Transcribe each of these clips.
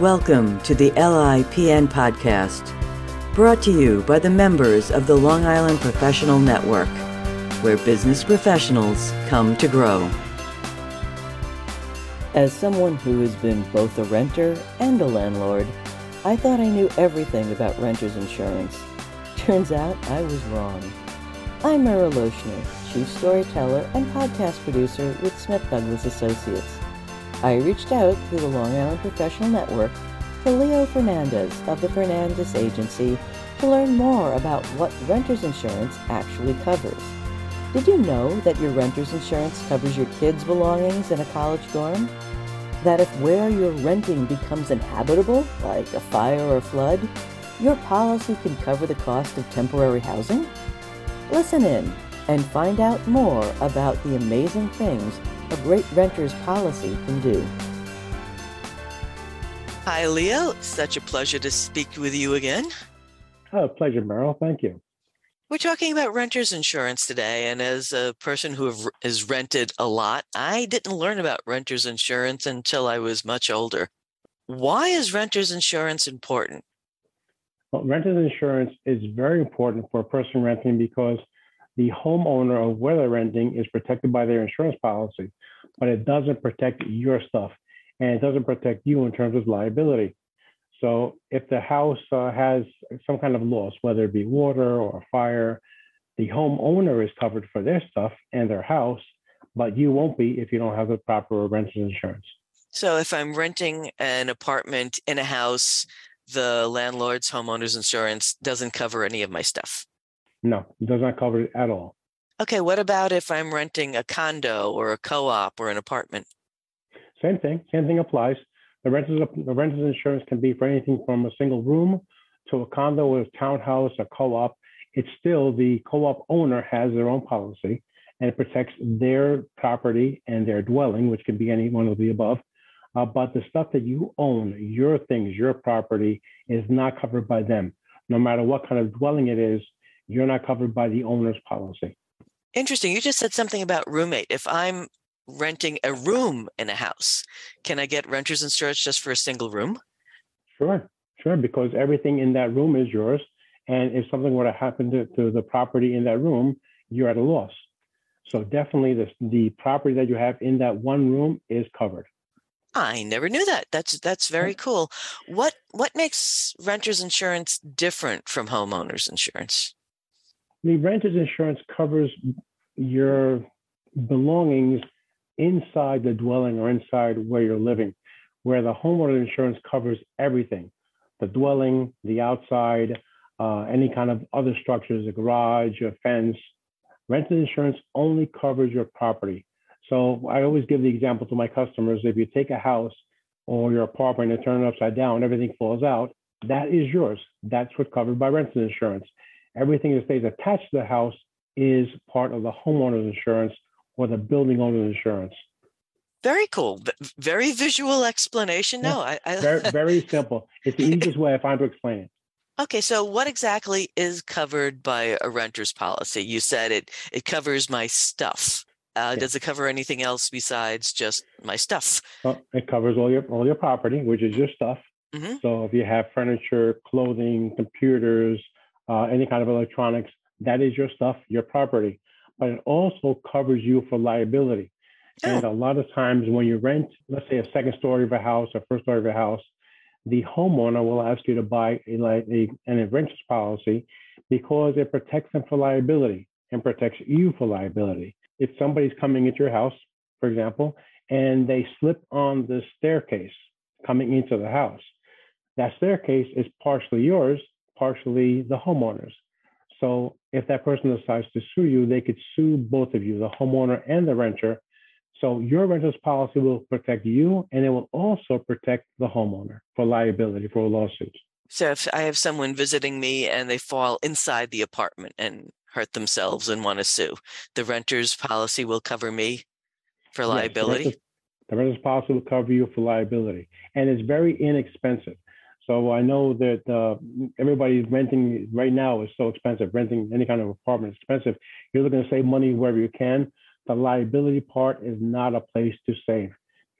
Welcome to the LIPN podcast, brought to you by the members of the Long Island Professional Network, where business professionals come to grow. As someone who has been both a renter and a landlord, I thought I knew everything about renter's insurance. Turns out I was wrong. I'm Merrill Loechner, chief storyteller and podcast producer with Smith Douglass Associates. I reached out through the Long Island Professional Network to Leo Fernandez of the Fernandez Agency to learn more about what renter's insurance actually covers. Did you know that your renter's insurance covers your kids' belongings in a college dorm? That if where you're renting becomes inhabitable, like a fire or flood, your policy can cover the cost of temporary housing? Listen in and find out more about the amazing things a great renter's policy can do. Hi, Leo. Such a pleasure to speak with you again. Oh, pleasure, Merrill. Thank you. We're talking about renter's insurance today. And as a person who has rented a lot, I didn't learn about renter's insurance until I was much older. Why is renter's insurance important? Well, renter's insurance is very important for a person renting because the homeowner of where they're renting is protected by their insurance policy, but it doesn't protect your stuff and it doesn't protect you in terms of liability. So if the house uh, has some kind of loss, whether it be water or fire, the homeowner is covered for their stuff and their house, but you won't be if you don't have the proper renter's insurance. So if I'm renting an apartment in a house, the landlord's homeowner's insurance doesn't cover any of my stuff. No, it does not cover it at all. Okay, what about if I'm renting a condo or a co-op or an apartment? Same thing. Same thing applies. The renter's the renter's insurance can be for anything from a single room to a condo, or a townhouse, a co-op. It's still the co-op owner has their own policy, and it protects their property and their dwelling, which can be any one of the above. Uh, but the stuff that you own, your things, your property, is not covered by them. No matter what kind of dwelling it is, you're not covered by the owner's policy. Interesting. You just said something about roommate. If I'm renting a room in a house, can I get renter's insurance just for a single room? Sure, sure, because everything in that room is yours. And if something were to happen to, to the property in that room, you're at a loss. So definitely the, the property that you have in that one room is covered. I never knew that. That's that's very cool. What what makes renters insurance different from homeowners insurance? The renter's insurance covers your belongings inside the dwelling or inside where you're living, where the homeowner insurance covers everything the dwelling, the outside, uh, any kind of other structures, a garage, a fence. Renter's insurance only covers your property. So I always give the example to my customers if you take a house or your apartment and turn it upside down, everything falls out, that is yours. That's what's covered by renter's insurance. Everything that stays attached to the house is part of the homeowner's insurance or the building owner's insurance. Very cool. Very visual explanation. No, I, I... very, very simple. It's the easiest way I find to explain it. Okay, so what exactly is covered by a renter's policy? You said it it covers my stuff. Uh, yeah. Does it cover anything else besides just my stuff? Well, it covers all your all your property, which is your stuff. Mm-hmm. So if you have furniture, clothing, computers, uh, any kind of electronics, that is your stuff, your property. But it also covers you for liability. Oh. And a lot of times when you rent, let's say a second story of a house or first story of a house, the homeowner will ask you to buy a, a, an renter's policy because it protects them for liability and protects you for liability. If somebody's coming into your house, for example, and they slip on the staircase coming into the house, that staircase is partially yours partially the homeowners. So if that person decides to sue you, they could sue both of you, the homeowner and the renter. So your renter's policy will protect you and it will also protect the homeowner for liability for lawsuits. So if I have someone visiting me and they fall inside the apartment and hurt themselves and want to sue, the renter's policy will cover me for liability? Yes, the, renter's, the renter's policy will cover you for liability. And it's very inexpensive. So I know that uh, everybody's renting right now is so expensive. Renting any kind of apartment is expensive. You're looking to save money wherever you can. The liability part is not a place to save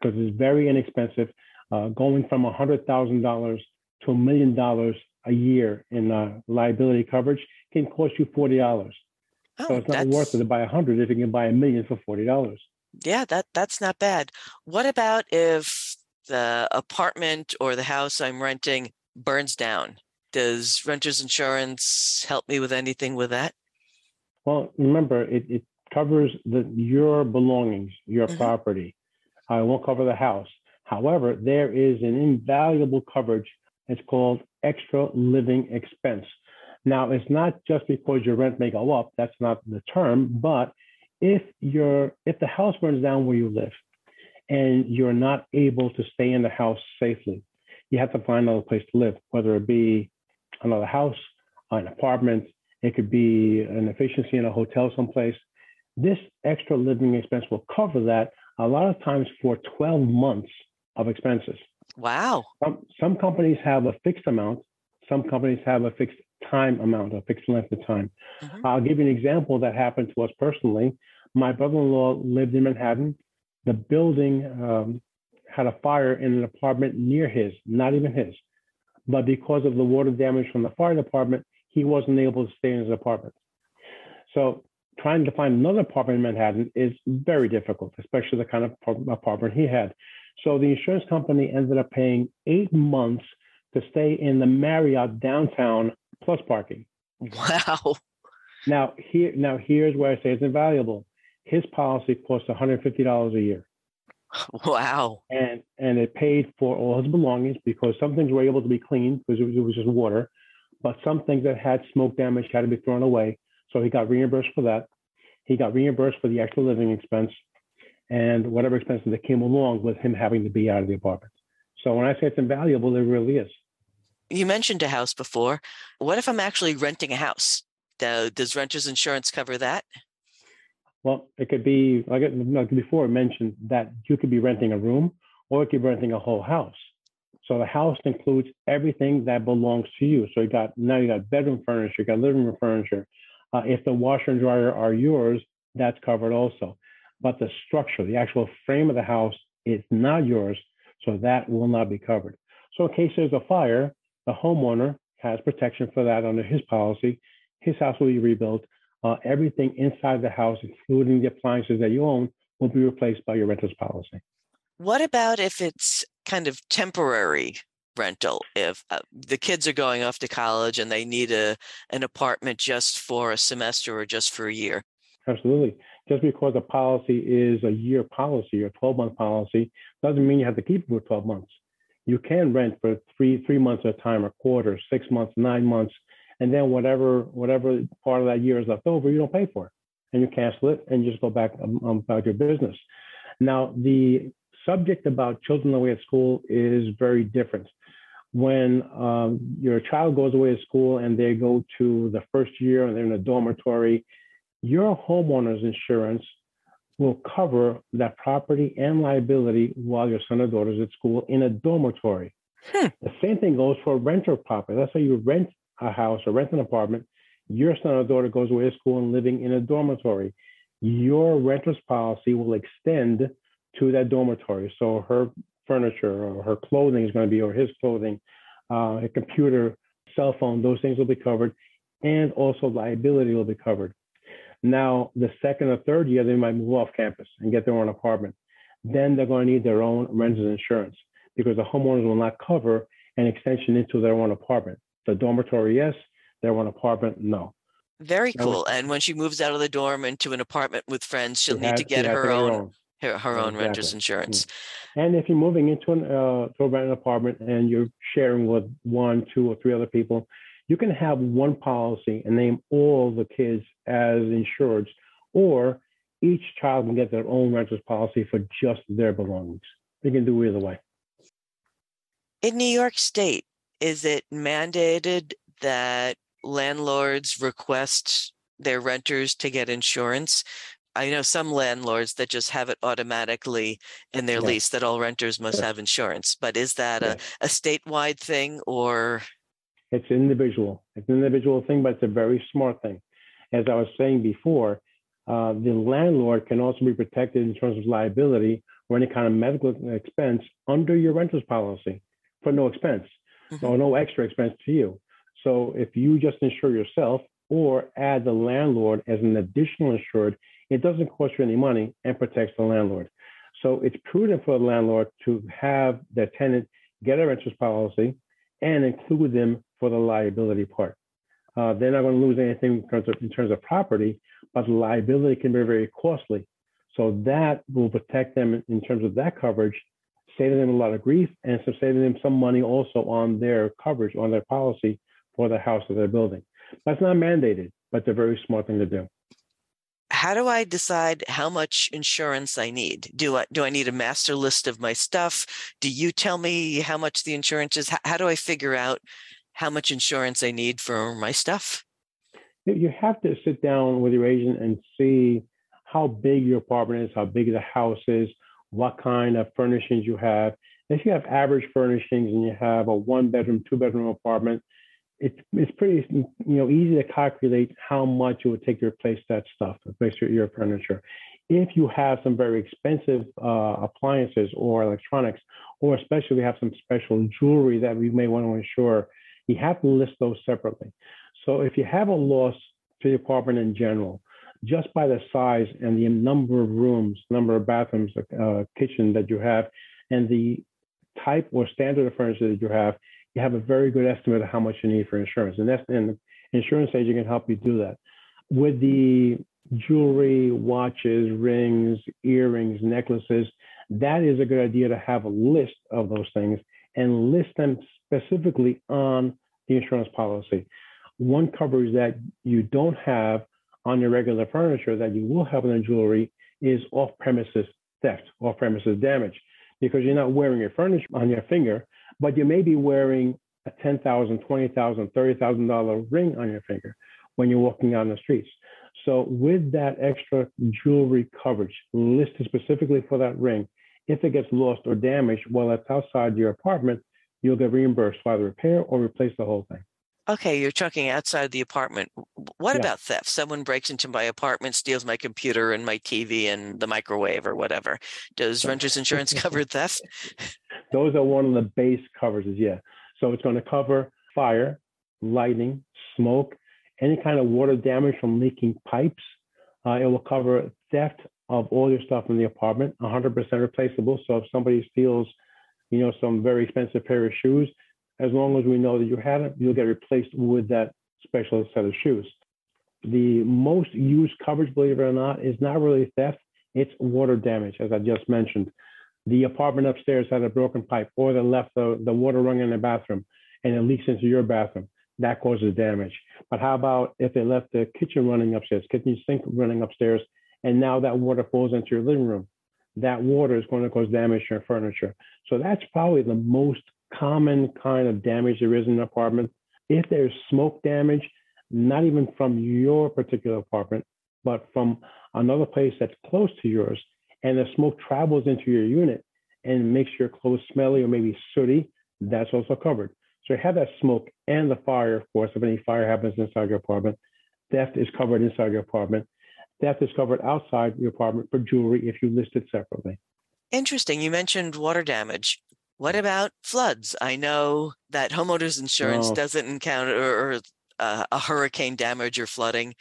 because it's very inexpensive. Uh, going from $100,000 to a million dollars a year in uh, liability coverage can cost you $40. Oh, so it's not worth it to buy a hundred if you can buy a million for $40. Yeah, that that's not bad. What about if the apartment or the house I'm renting burns down? Does renter's insurance help me with anything with that? Well, remember, it, it covers the your belongings, your mm-hmm. property. I won't cover the house. However, there is an invaluable coverage. It's called extra living expense. Now, it's not just because your rent may go up. That's not the term. But if your if the house burns down where you live, and you're not able to stay in the house safely, you have to find another place to live, whether it be another house, an apartment, it could be an efficiency in a hotel someplace. This extra living expense will cover that a lot of times for 12 months of expenses. Wow. Some, some companies have a fixed amount, some companies have a fixed time amount, a fixed length of time. Mm-hmm. I'll give you an example that happened to us personally. My brother in law lived in Manhattan. The building um, had a fire in an apartment near his, not even his. But because of the water damage from the fire department, he wasn't able to stay in his apartment. So trying to find another apartment in Manhattan is very difficult, especially the kind of apartment he had. So the insurance company ended up paying eight months to stay in the Marriott downtown plus parking. Wow. Now here now here's where I say it's invaluable. His policy cost $150 a year. Wow. And and it paid for all his belongings because some things were able to be cleaned because it was, it was just water, but some things that had smoke damage had to be thrown away. So he got reimbursed for that. He got reimbursed for the extra living expense and whatever expenses that came along with him having to be out of the apartment. So when I say it's invaluable, it really is. You mentioned a house before. What if I'm actually renting a house? Does renter's insurance cover that? Well, it could be like, before mentioned that you could be renting a room or you could be renting a whole house. So the house includes everything that belongs to you. So you got now you got bedroom furniture, you got living room furniture. Uh, if the washer and dryer are yours, that's covered also. But the structure, the actual frame of the house, is not yours, so that will not be covered. So in case there's a fire, the homeowner has protection for that under his policy. His house will be rebuilt. Uh, everything inside the house, including the appliances that you own, will be replaced by your renter's policy. What about if it's kind of temporary rental? If uh, the kids are going off to college and they need a an apartment just for a semester or just for a year? Absolutely. Just because a policy is a year policy or 12 month policy doesn't mean you have to keep it for 12 months. You can rent for three three months at a time, or quarter, six months, nine months, and then whatever whatever part of that year is left over, you don't pay for it, and you cancel it, and you just go back um, um about your business. Now, the subject about children away at school is very different. When um, your child goes away to school and they go to the first year and they're in a dormitory, your homeowner's insurance will cover that property and liability while your son or daughter is at school in a dormitory. Hmm. The same thing goes for renter property. Let's say you rent a house or rent an apartment, your son or daughter goes away to school and living in a dormitory. Your renter's policy will extend to that dormitory. So her furniture or her clothing is going to be, or his clothing, uh, a computer, cell phone, those things will be covered, and also liability will be covered. Now, the second or third year, they might move off campus and get their own apartment. Then they're going to need their own renter's insurance because the homeowners will not cover an extension into their own apartment. The dormitory, yes. Their own apartment, no. Very cool. and when she moves out of the dorm into an apartment with friends, she'll need has, to get her own, own, her, her own exactly. renter's insurance. And if you're moving into an uh, to an apartment and you're sharing with one, two, or three other people, you can have one policy and name all the kids as insured, or each child can get their own renter's policy for just their belongings. They can do either way. In New York State, is it mandated that landlords request their renters to get insurance? I know some landlords that just have it automatically in their yes. lease that all renters must yes. have insurance. But is that yes. a, a statewide thing or? It's individual. It's an individual thing, but it's a very smart thing. As I was saying before, uh, the landlord can also be protected in terms of liability or any kind of medical expense under your renter's policy for no expense mm-hmm. or no extra expense to you. So if you just insure yourself or add the landlord as an additional insured, it doesn't cost you any money and protects the landlord. So it's prudent for the landlord to have their tenant get a renter's policy and include them for the liability part. Uh, they're not going to lose anything in terms, of, in terms of property, but liability can be very costly. So that will protect them in terms of that coverage, saving them a lot of grief and so saving them some money also on their coverage, on their policy for the house that they're building. That's not mandated, but it's a very smart thing to do. How do I decide how much insurance I need? Do I do I need a master list of my stuff? Do you tell me how much the insurance is? How, how do I figure out how much insurance I need for my stuff? You have to sit down with your agent and see how big your apartment is, how big the house is, what kind of furnishings you have. If you have average furnishings and you have a one bedroom, two bedroom apartment, it's it's pretty you know easy to calculate how much it would take to replace that stuff, replace your, your furniture. If you have some very expensive uh, appliances or electronics, or especially we have some special jewelry that we may want to insure, you have to list those separately. So if you have a loss to the apartment in general, just by the size and the number of rooms, number of bathrooms, uh, kitchen that you have, and the type or standard of furniture that you have, you have a very good estimate of how much you need for insurance. And that's and insurance agent can help you do that. With the jewelry, watches, rings, earrings, necklaces, that is a good idea to have a list of those things and list them specifically on the insurance policy. One coverage that you don't have on your regular furniture that you will have on the jewelry is off premises theft, off premises damage, because you're not wearing your furniture on your finger, but you may be wearing a $10,000, $20,000, $30,000 ring on your finger when you're walking on the streets. So with that extra jewelry coverage listed specifically for that ring, if it gets lost or damaged while it's outside your apartment, you'll get reimbursed for either repair or replace the whole thing. Okay, you're talking outside the apartment. What yeah. about theft? Someone breaks into my apartment, steals my computer and my TV and the microwave or whatever. Does renter's insurance cover theft? Those are one of the base coverages, yeah. So it's going to cover fire, lightning, smoke, any kind of water damage from leaking pipes. Uh, it will cover theft of all your stuff in the apartment, 100% replaceable. So if somebody steals you know, some very expensive pair of shoes, as long as we know that you had it, you'll get replaced with that special set of shoes. The most used coverage, believe it or not, is not really theft, it's water damage, as I just mentioned. The apartment upstairs had a broken pipe, or they left the, the water running in the bathroom and it leaks into your bathroom. That causes damage. But how about if they left the kitchen running upstairs, kitchen sink running upstairs, and now that water falls into your living room? that water is going to cause damage to your furniture. So that's probably the most common kind of damage there is in an apartment. If there's smoke damage, not even from your particular apartment, but from another place that's close to yours, and the smoke travels into your unit and makes your clothes smelly or maybe sooty, that's also covered. So you have that smoke and the fire, of course, if any fire happens inside your apartment, theft is covered inside your apartment. Theft is covered outside your apartment for jewelry if you list it separately. Interesting. You mentioned water damage. What about floods? I know that homeowners insurance doesn't encounter or, uh, a hurricane damage or flooding.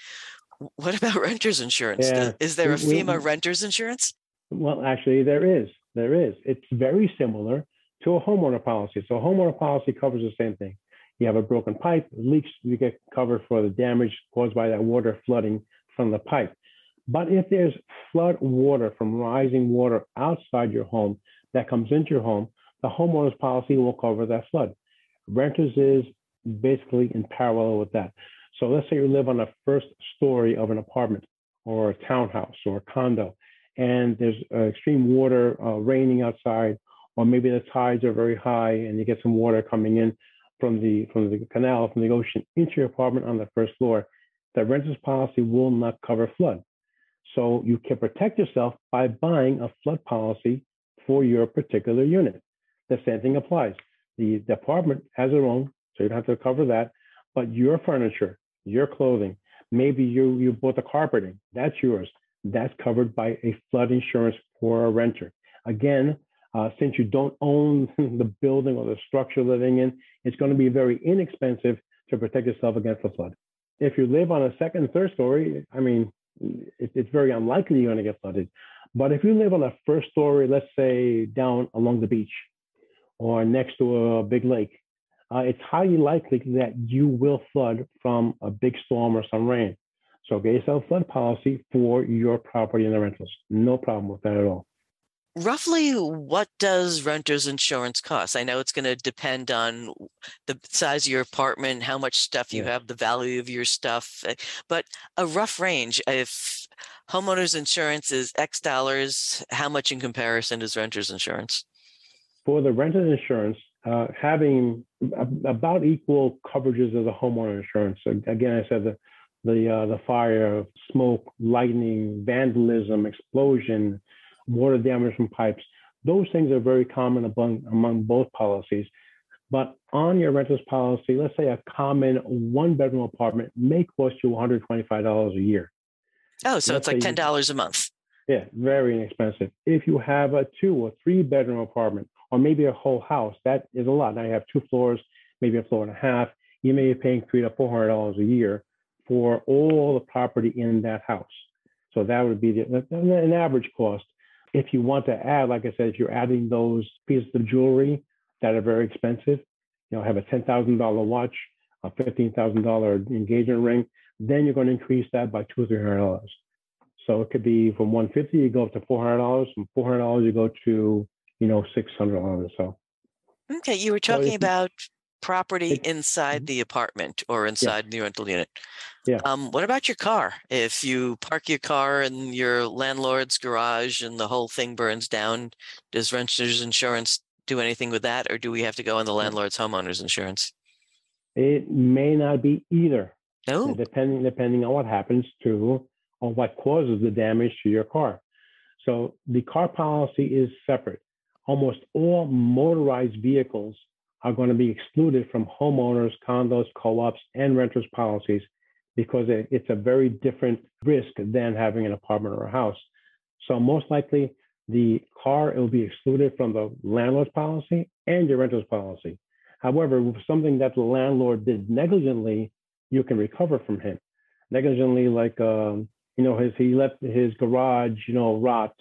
What about renters insurance? Yeah. Is there a FEMA renters insurance? Well, actually, there is. There is. It's very similar to a homeowner policy. So, a homeowner policy covers the same thing. You have a broken pipe, leaks, you get covered for the damage caused by that water flooding from the pipe. But if there's flood water from rising water outside your home that comes into your home, the homeowner's policy will cover that flood. Renters is basically in parallel with that. So let's say you live on the first story of an apartment or a townhouse or a condo, and there's uh, extreme water uh, raining outside, or maybe the tides are very high and you get some water coming in from the from the canal from the ocean into your apartment on the first floor. The renter's policy will not cover flood. So you can protect yourself by buying a flood policy for your particular unit. The same thing applies. The department has their own, so you don't have to cover that. But your furniture, your clothing, maybe you you bought the carpeting, that's yours. That's covered by a flood insurance for a renter. Again, uh, since you don't own the building or the structure living in, it's going to be very inexpensive to protect yourself against the flood. If you live on a second, third story, I mean, it, it's very unlikely you're going to get flooded. But if you live on a first story, let's say down along the beach or next to a big lake, uh, it's highly likely that you will flood from a big storm or some rain. So get yourself a flood policy for your property and the rentals. No problem with that at all. Roughly, what does renter's insurance cost? I know it's going to depend on the size of your apartment, how much stuff you yeah. have, the value of your stuff, eh, but a rough range. If homeowners insurance is X dollars, how much in comparison is renter's insurance? For the renter's insurance, uh, having about equal coverages as a homeowner insurance. So again, I said the the uh, the fire, smoke, lightning, vandalism, explosion, water damage from pipes. Those things are very common among among both policies. But on your renter's policy, let's say a common one bedroom apartment may cost you $125 a year. Oh, so let's it's like $10 a month. Yeah, very inexpensive. If you have a two or three bedroom apartment, or maybe a whole house, that is a lot. Now you have two floors, maybe a floor and a half. You may be paying three to four hundred dollars a year for all the property in that house. So that would be the, an average cost. If you want to add, like I said, if you're adding those pieces of jewelry that are very expensive, you know, have a ten thousand dollar watch, a fifteen thousand dollar engagement ring, then you're going to increase that by two or three hundred dollars. So it could be from 150 you go up to $400. From $400 you go to you know, six hundred dollars or so. Okay, you were talking so about property it, inside mm-hmm. the apartment or inside yeah. the rental unit. Yeah. Um, what about your car? If you park your car in your landlord's garage and the whole thing burns down, does renter's insurance do anything with that, or do we have to go on the landlord's homeowner's insurance? It may not be either. No. Depending depending on what happens to or what causes the damage to your car. So the car policy is separate almost all motorized vehicles are going to be excluded from homeowners, condos, co-ops, and renters policies because it's a very different risk than having an apartment or a house. So most likely the car will be excluded from the landlord's policy and your renter's policy. However, with something that the landlord did negligently, you can recover from him. Negligently, like um, you know, his he let his garage, you know, rot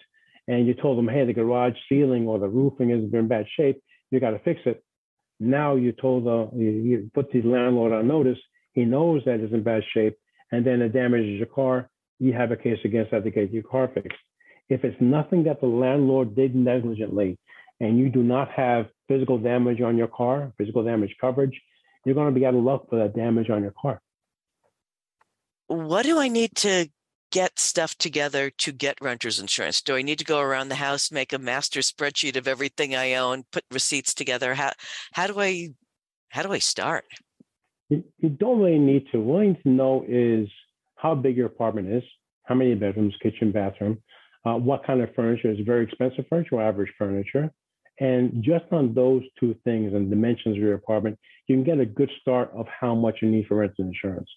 and you told them, hey, the garage ceiling or the roofing is in bad shape, you got to fix it. Now you told the, you put the landlord on notice, he knows that it's in bad shape, and then it damages your car, you have a case against that to get your car fixed. If it's nothing that the landlord did negligently, and you do not have physical damage on your car, physical damage coverage, you're going to be out of luck for that damage on your car. What do I need to get stuff together to get renter's insurance? Do I need to go around the house, make a master spreadsheet of everything I own, put receipts together? How how do I how do I start? You, don't really need to. What you need to know is how big your apartment is, how many bedrooms, kitchen, bathroom, uh, what kind of furniture is very expensive furniture or average furniture. And just on those two things and dimensions of your apartment, you can get a good start of how much you need for renter's insurance.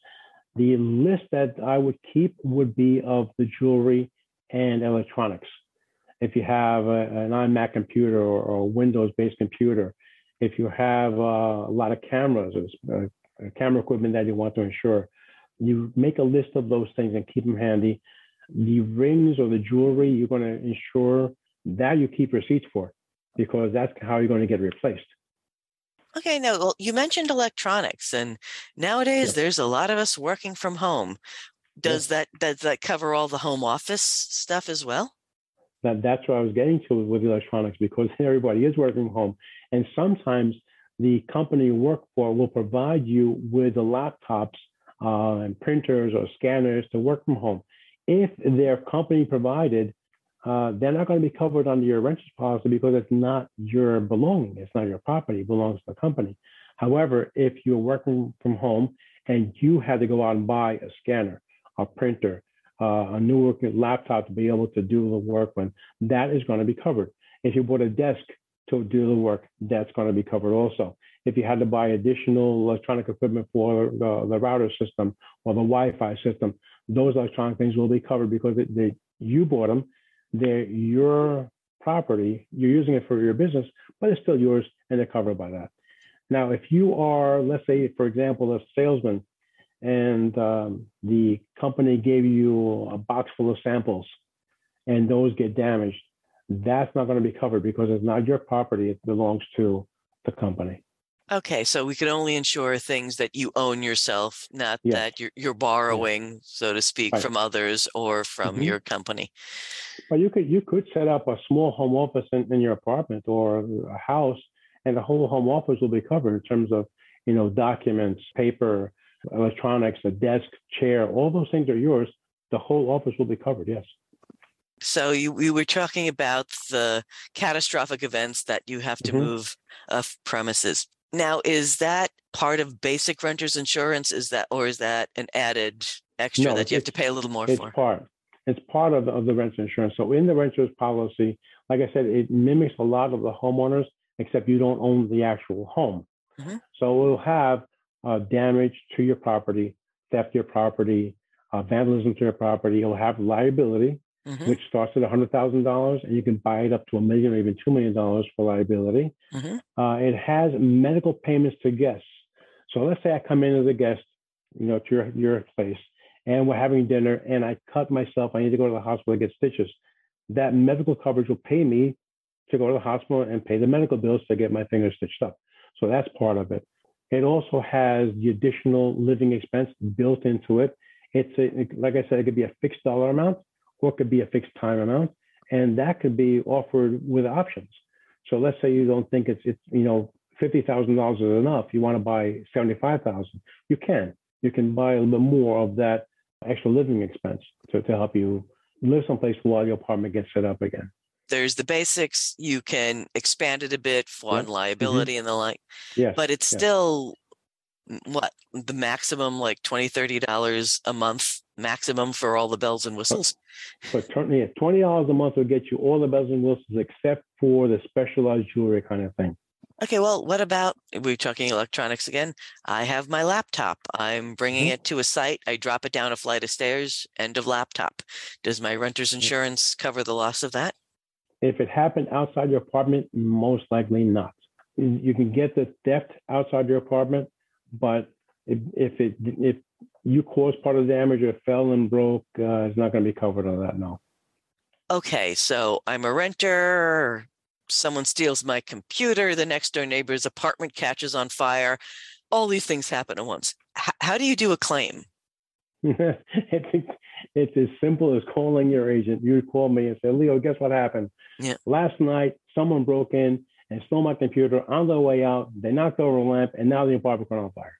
The list that I would keep would be of the jewelry and electronics. If you have a, an iMac computer or, or a Windows-based computer, if you have uh, a lot of cameras or uh, camera equipment that you want to insure, you make a list of those things and keep them handy. The rings or the jewelry you're going to insure that you keep receipts for because that's how you're going to get replaced. Okay, now well, you mentioned electronics, and nowadays there's a lot of us working from home. Does that does that cover all the home office stuff as well? That that's what I was getting to with electronics because everybody is working from home, and sometimes the company you work for will provide you with the laptops uh, and printers or scanners to work from home. If they're company provided, uh, they're not going to be covered under your renter's policy because it's not your belonging. It's not your property. It belongs to the company. However, if you're working from home and you had to go out and buy a scanner, a printer, uh, a new laptop to be able to do the work when that is going to be covered. If you bought a desk to do the work, that's going to be covered also. If you had to buy additional electronic equipment for the, the router system or the Wi-Fi system, those electronic things will be covered because they, you bought them they're your property. You're using it for your business, but it's still yours and they're covered by that. Now, if you are, let's say, for example, a salesman and um, the company gave you a box full of samples and those get damaged, that's not going to be covered because it's not your property. It belongs to the company. Okay, so we can only insure things that you own yourself, not that you're you're borrowing, so to speak, right. from others or from mm-hmm. your company. But you could you could set up a small home office in, in your apartment or a house, and the whole home office will be covered in terms of you know documents, paper, electronics, a desk, chair, all those things are yours. The whole office will be covered. Yes. So you we were talking about the catastrophic events that you have to mm-hmm. move uh, premises. Now, is that part of basic renters insurance? Is that or is that an added extra no, that you have to pay a little more it's for? part. It's part of the, of the renters insurance. So in the renters policy, like I said, it mimics a lot of the homeowners, except you don't own the actual home. Mm-hmm. So it will have uh, damage to your property, theft to your property, uh, vandalism to your property. It'll have liability, mm-hmm. which starts at $100,000 and you can buy it up to a million or even $2 million for liability. Mm-hmm. Uh, it has medical payments to guests. So let's say I come in as a guest, you know, to your, your place and we're having dinner and I cut myself. I need to go to the hospital to get stitches. That medical coverage will pay me to go to the hospital and pay the medical bills to get my fingers stitched up. So that's part of it. It also has the additional living expense built into it. It's a, like I said, it could be a fixed dollar amount or it could be a fixed time amount, and that could be offered with options. So let's say you don't think it's it's you know fifty thousand dollars is enough. You want to buy seventy five thousand. You can. You can buy a little bit more of that extra living expense to, to help you live someplace while your apartment gets set up again. There's the basics. You can expand it a bit for. Mm-hmm. liability mm-hmm. and the like. Yes. But it's yes. still what the maximum like 20 30 dollars a month maximum for all the bells and whistles but, yeah, 20 dollars a month will get you all the bells and whistles except for the specialized jewelry kind of thing. Okay well what about we're talking electronics again. I have my laptop. I'm bringing mm-hmm. it to a site. I drop it down a flight of stairs end of laptop. Does my renter's insurance cover the loss of that? If it happened outside your apartment most likely not. You can get the theft outside your apartment but if, if it if you caused part of the damage or fell and broke, uh, it's not going to be covered on that. No. Okay, so I'm a renter. Someone steals my computer. The next door neighbor's apartment catches on fire. All these things happen at once. H- how do you do a claim? it's, it's as simple as calling your agent. You call me and say, Leo, guess what happened? Yeah. Last night, someone broke in and stole my computer on their way out. They knocked over a lamp, and now the apartment caught on fire.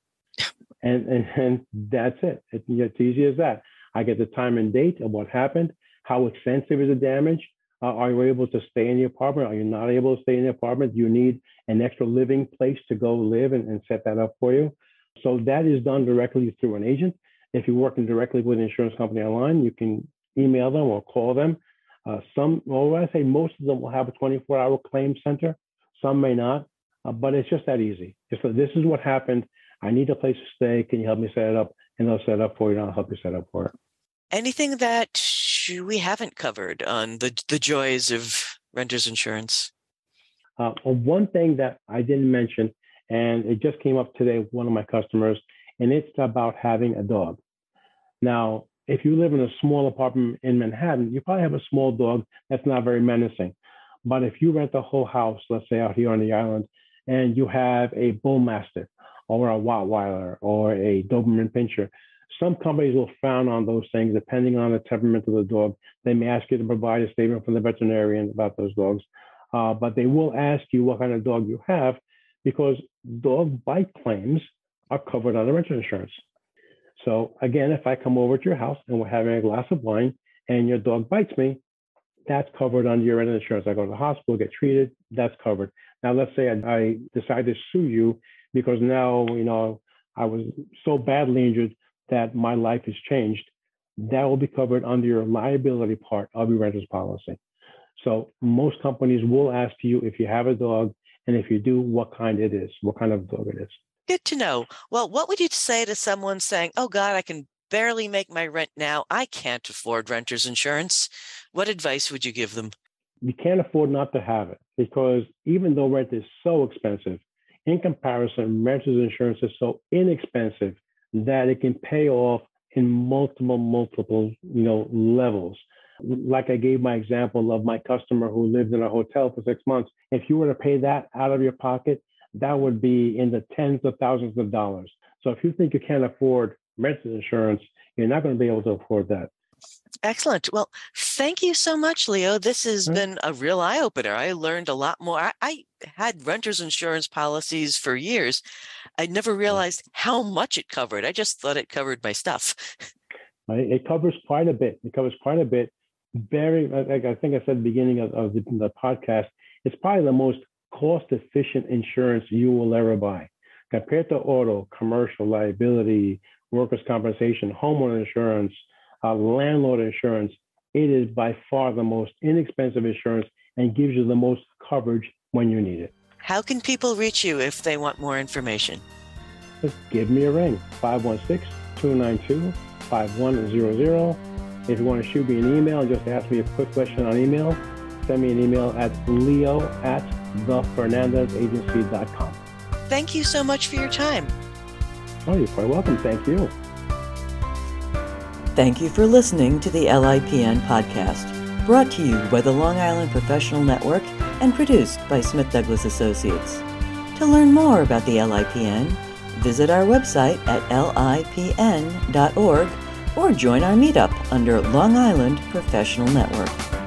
And, and and that's it. it. It's easy as that. I get the time and date of what happened. How extensive is the damage? Uh, are you able to stay in the apartment? Are you not able to stay in the apartment? Do you need an extra living place to go live and, and set that up for you? So that is done directly through an agent. If you're working directly with an insurance company online, you can email them or call them. Uh, some, well, I say most of them will have a 24-hour claim center some may not, uh, but it's just that easy. Like, this is what happened. I need a place to stay. Can you help me set it up? And they'll set it up for you. And I'll help you set up for it. Anything that we haven't covered on the the joys of renters insurance? Uh, well, one thing that I didn't mention, and it just came up today with one of my customers, and it's about having a dog. Now, if you live in a small apartment in Manhattan, you probably have a small dog that's not very menacing. But if you rent a whole house, let's say out here on the island, and you have a bull mastiff or a Rottweiler or a Doberman Pinscher, some companies will frown on those things depending on the temperament of the dog. They may ask you to provide a statement from the veterinarian about those dogs, uh, but they will ask you what kind of dog you have because dog bite claims are covered under rental insurance. So again, if I come over to your house and we're having a glass of wine and your dog bites me, that's covered under your rental insurance. I go to the hospital, get treated, that's covered. Now, let's say I, I decide to sue you because now, you know, I was so badly injured that my life has changed. That will be covered under your liability part of your renter's policy. So most companies will ask you if you have a dog, and if you do, what kind it is, what kind of dog it is. Good to know. Well, what would you say to someone saying, "Oh God, I can barely make my rent now. I can't afford renter's insurance. What advice would you give them? you can't afford not to have it because even though rent is so expensive, in comparison, renter's insurance is so inexpensive that it can pay off in multiple, multiple, you know, levels. Like I gave my example of my customer who lived in a hotel for six months. If you were to pay that out of your pocket, that would be in the tens of thousands of dollars. So if you think you can't afford renter's insurance, you're not going to be able to afford that. Excellent. Well, thank you so much, Leo. This has mm-hmm. been a real eye opener. I learned a lot more. I, I, had renter's insurance policies for years. I never realized how much it covered. I just thought it covered my stuff. It covers quite a bit. It covers quite a bit. Very, like I think I said at the beginning of, of the, the podcast, it's probably the most cost efficient insurance you will ever buy. Compared to auto, commercial liability, workers' compensation, homeowner insurance, uh, landlord insurance, it is by far the most inexpensive insurance and gives you the most coverage when you need it. How can people reach you if they want more information? Just give me a ring, 516 292 5100. If you want to shoot me an email, just ask me a quick question on email, send me an email at leo at thefernandezagency.com. Thank you so much for your time. Oh, you're quite welcome. Thank you. Thank you for listening to the LIPN podcast, brought to you by the Long Island Professional Network and produced by Smith Douglass Associates. To learn more about the LIPN, visit our website at lipn.org or join our meetup under Long Island Professional Network.